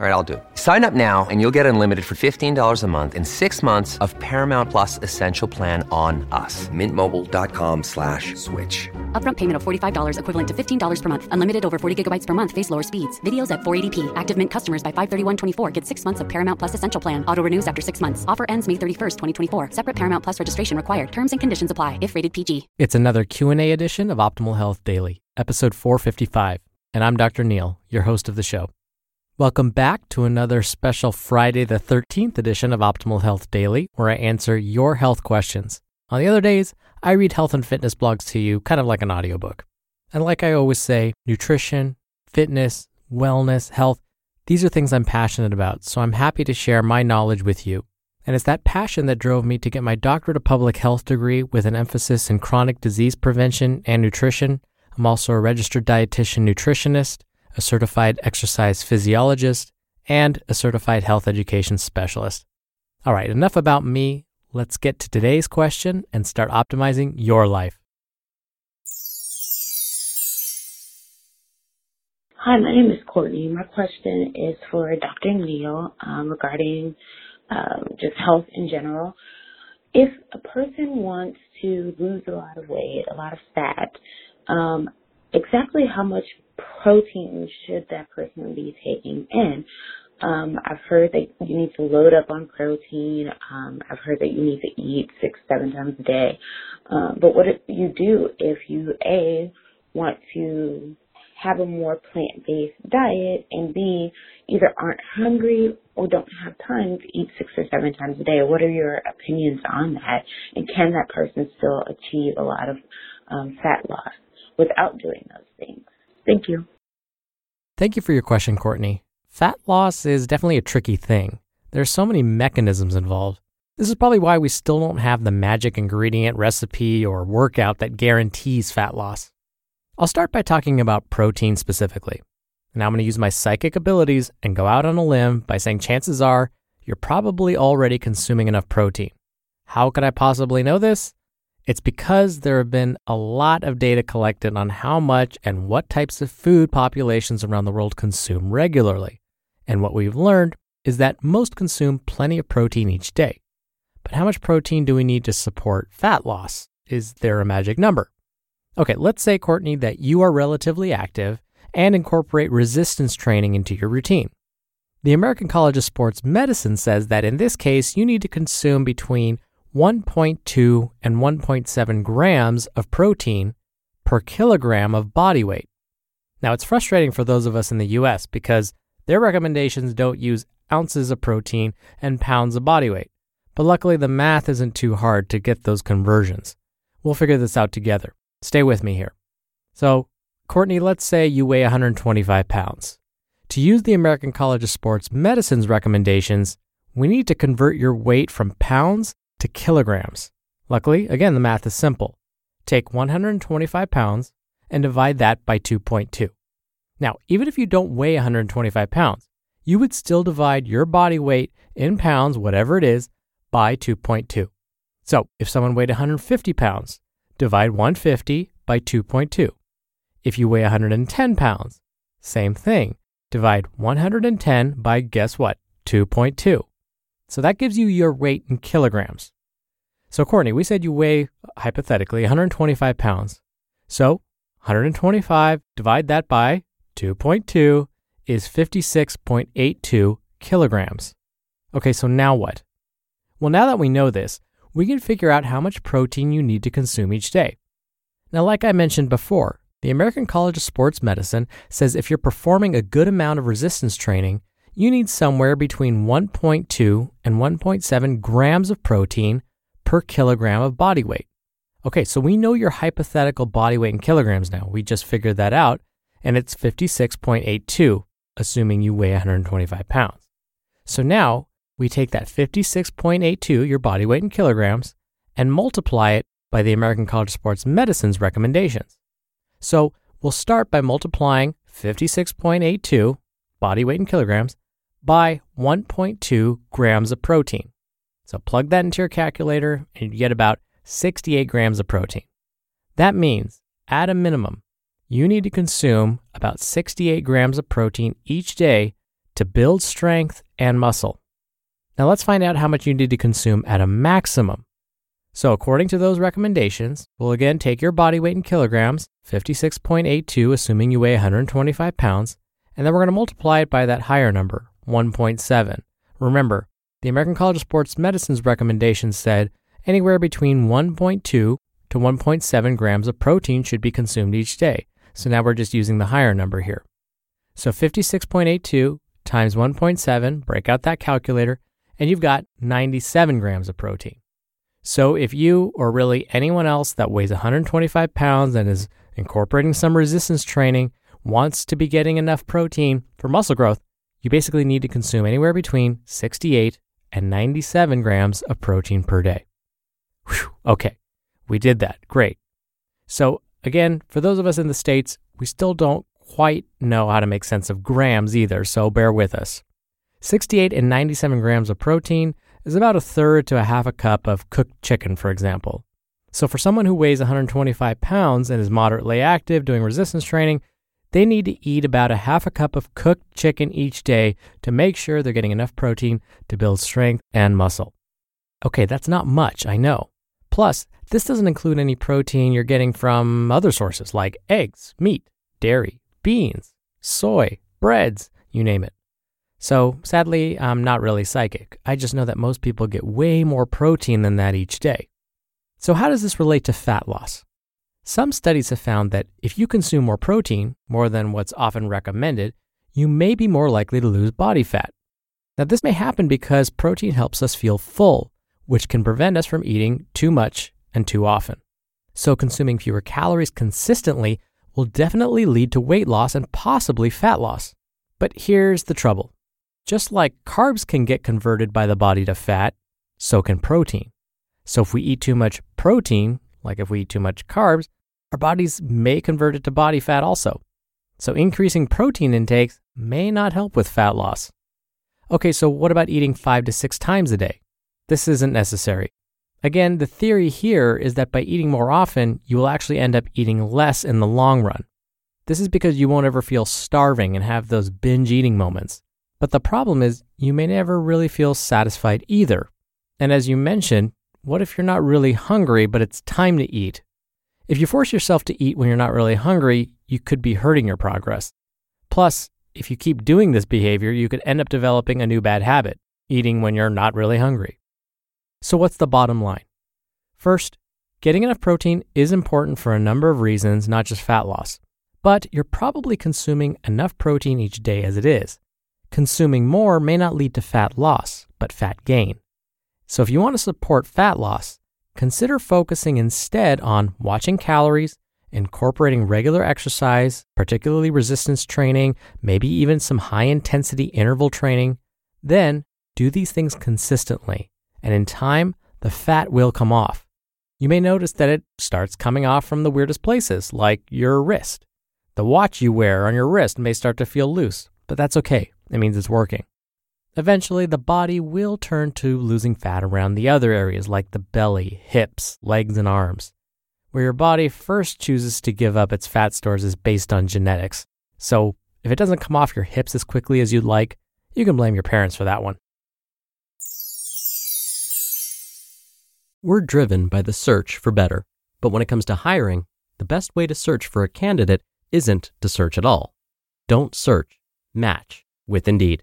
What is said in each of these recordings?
All right, I'll do it. Sign up now and you'll get unlimited for $15 a month in six months of Paramount Plus Essential Plan on us. Mintmobile.com slash switch. Upfront payment of $45 equivalent to $15 per month. Unlimited over 40 gigabytes per month. Face lower speeds. Videos at 480p. Active Mint customers by 531.24 get six months of Paramount Plus Essential Plan. Auto renews after six months. Offer ends May 31st, 2024. Separate Paramount Plus registration required. Terms and conditions apply if rated PG. It's another Q&A edition of Optimal Health Daily, episode 455, and I'm Dr. Neal, your host of the show. Welcome back to another special Friday the 13th edition of Optimal Health Daily, where I answer your health questions. On the other days, I read health and fitness blogs to you, kind of like an audiobook. And like I always say, nutrition, fitness, wellness, health, these are things I'm passionate about, so I'm happy to share my knowledge with you. And it's that passion that drove me to get my doctorate of public health degree with an emphasis in chronic disease prevention and nutrition. I'm also a registered dietitian nutritionist a certified exercise physiologist, and a certified health education specialist. All right, enough about me. Let's get to today's question and start optimizing your life. Hi, my name is Courtney. My question is for Dr. Neal um, regarding um, just health in general. If a person wants to lose a lot of weight, a lot of fat, um, exactly how much protein should that person be taking in? Um, I've heard that you need to load up on protein. Um, I've heard that you need to eat six, seven times a day. Um, but what do you do if you A, want to have a more plant-based diet and B, either aren't hungry or don't have time to eat six or seven times a day. What are your opinions on that? And can that person still achieve a lot of um, fat loss without doing those things? Thank you. Thank you for your question, Courtney. Fat loss is definitely a tricky thing. There are so many mechanisms involved. This is probably why we still don't have the magic ingredient, recipe, or workout that guarantees fat loss. I'll start by talking about protein specifically. Now I'm going to use my psychic abilities and go out on a limb by saying chances are you're probably already consuming enough protein. How could I possibly know this? It's because there have been a lot of data collected on how much and what types of food populations around the world consume regularly. And what we've learned is that most consume plenty of protein each day. But how much protein do we need to support fat loss? Is there a magic number? Okay, let's say, Courtney, that you are relatively active and incorporate resistance training into your routine. The American College of Sports Medicine says that in this case, you need to consume between 1.2 and 1.7 grams of protein per kilogram of body weight. Now, it's frustrating for those of us in the US because their recommendations don't use ounces of protein and pounds of body weight. But luckily, the math isn't too hard to get those conversions. We'll figure this out together. Stay with me here. So, Courtney, let's say you weigh 125 pounds. To use the American College of Sports Medicine's recommendations, we need to convert your weight from pounds to kilograms. Luckily, again, the math is simple. Take 125 pounds and divide that by 2.2. Now, even if you don't weigh 125 pounds, you would still divide your body weight in pounds, whatever it is, by 2.2. So if someone weighed 150 pounds, divide 150 by 2.2. If you weigh 110 pounds, same thing. Divide 110 by guess what? 2.2. So that gives you your weight in kilograms. So, Courtney, we said you weigh uh, hypothetically 125 pounds. So, 125 divide that by 2.2 is 56.82 kilograms. Okay, so now what? Well, now that we know this, we can figure out how much protein you need to consume each day. Now, like I mentioned before, the American College of Sports Medicine says if you're performing a good amount of resistance training, you need somewhere between 1.2 and 1.7 grams of protein per kilogram of body weight. Okay, so we know your hypothetical body weight in kilograms now. We just figured that out, and it's 56.82, assuming you weigh 125 pounds. So now we take that 56.82, your body weight in kilograms, and multiply it by the American College of Sports Medicine's recommendations. So we'll start by multiplying 56.82, body weight in kilograms, by 1.2 grams of protein. So plug that into your calculator and you get about 68 grams of protein. That means, at a minimum, you need to consume about 68 grams of protein each day to build strength and muscle. Now let's find out how much you need to consume at a maximum. So, according to those recommendations, we'll again take your body weight in kilograms, 56.82, assuming you weigh 125 pounds, and then we're going to multiply it by that higher number, 1.7. Remember, the American College of Sports Medicine's recommendation said anywhere between 1.2 to 1.7 grams of protein should be consumed each day. So now we're just using the higher number here. So 56.82 times 1.7, break out that calculator, and you've got 97 grams of protein. So if you or really anyone else that weighs 125 pounds and is incorporating some resistance training wants to be getting enough protein for muscle growth, you basically need to consume anywhere between 68 and 97 grams of protein per day. Whew, okay, we did that. Great. So, again, for those of us in the States, we still don't quite know how to make sense of grams either, so bear with us. 68 and 97 grams of protein is about a third to a half a cup of cooked chicken, for example. So, for someone who weighs 125 pounds and is moderately active doing resistance training, they need to eat about a half a cup of cooked chicken each day to make sure they're getting enough protein to build strength and muscle. Okay, that's not much, I know. Plus, this doesn't include any protein you're getting from other sources like eggs, meat, dairy, beans, soy, breads, you name it. So, sadly, I'm not really psychic. I just know that most people get way more protein than that each day. So, how does this relate to fat loss? Some studies have found that if you consume more protein, more than what's often recommended, you may be more likely to lose body fat. Now, this may happen because protein helps us feel full, which can prevent us from eating too much and too often. So, consuming fewer calories consistently will definitely lead to weight loss and possibly fat loss. But here's the trouble just like carbs can get converted by the body to fat, so can protein. So, if we eat too much protein, like if we eat too much carbs, our bodies may convert it to body fat also. So increasing protein intakes may not help with fat loss. Okay, so what about eating five to six times a day? This isn't necessary. Again, the theory here is that by eating more often, you will actually end up eating less in the long run. This is because you won't ever feel starving and have those binge eating moments. But the problem is, you may never really feel satisfied either. And as you mentioned, what if you're not really hungry, but it's time to eat? If you force yourself to eat when you're not really hungry, you could be hurting your progress. Plus, if you keep doing this behavior, you could end up developing a new bad habit, eating when you're not really hungry. So, what's the bottom line? First, getting enough protein is important for a number of reasons, not just fat loss. But you're probably consuming enough protein each day as it is. Consuming more may not lead to fat loss, but fat gain. So, if you want to support fat loss, consider focusing instead on watching calories, incorporating regular exercise, particularly resistance training, maybe even some high intensity interval training. Then do these things consistently, and in time, the fat will come off. You may notice that it starts coming off from the weirdest places, like your wrist. The watch you wear on your wrist may start to feel loose, but that's okay. It means it's working. Eventually, the body will turn to losing fat around the other areas like the belly, hips, legs, and arms. Where your body first chooses to give up its fat stores is based on genetics. So, if it doesn't come off your hips as quickly as you'd like, you can blame your parents for that one. We're driven by the search for better. But when it comes to hiring, the best way to search for a candidate isn't to search at all. Don't search, match with Indeed.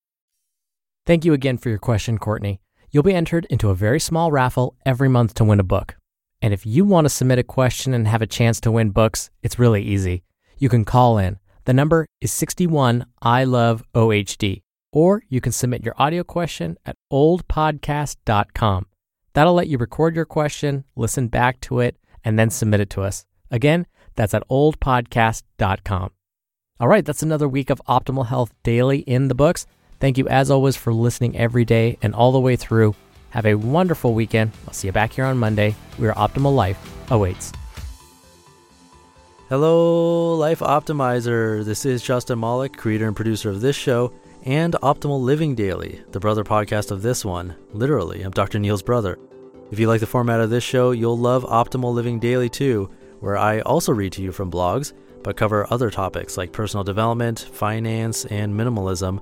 Thank you again for your question, Courtney. You'll be entered into a very small raffle every month to win a book. And if you want to submit a question and have a chance to win books, it's really easy. You can call in. The number is 61 I love OHD. Or you can submit your audio question at ohdpodcast.com. That'll let you record your question, listen back to it, and then submit it to us. Again, that's at ohdpodcast.com. All right, that's another week of Optimal Health Daily in the books. Thank you, as always, for listening every day and all the way through. Have a wonderful weekend. I'll see you back here on Monday where Optimal Life awaits. Hello, Life Optimizer. This is Justin Malik, creator and producer of this show and Optimal Living Daily, the brother podcast of this one. Literally, I'm Dr. Neal's brother. If you like the format of this show, you'll love Optimal Living Daily too, where I also read to you from blogs, but cover other topics like personal development, finance, and minimalism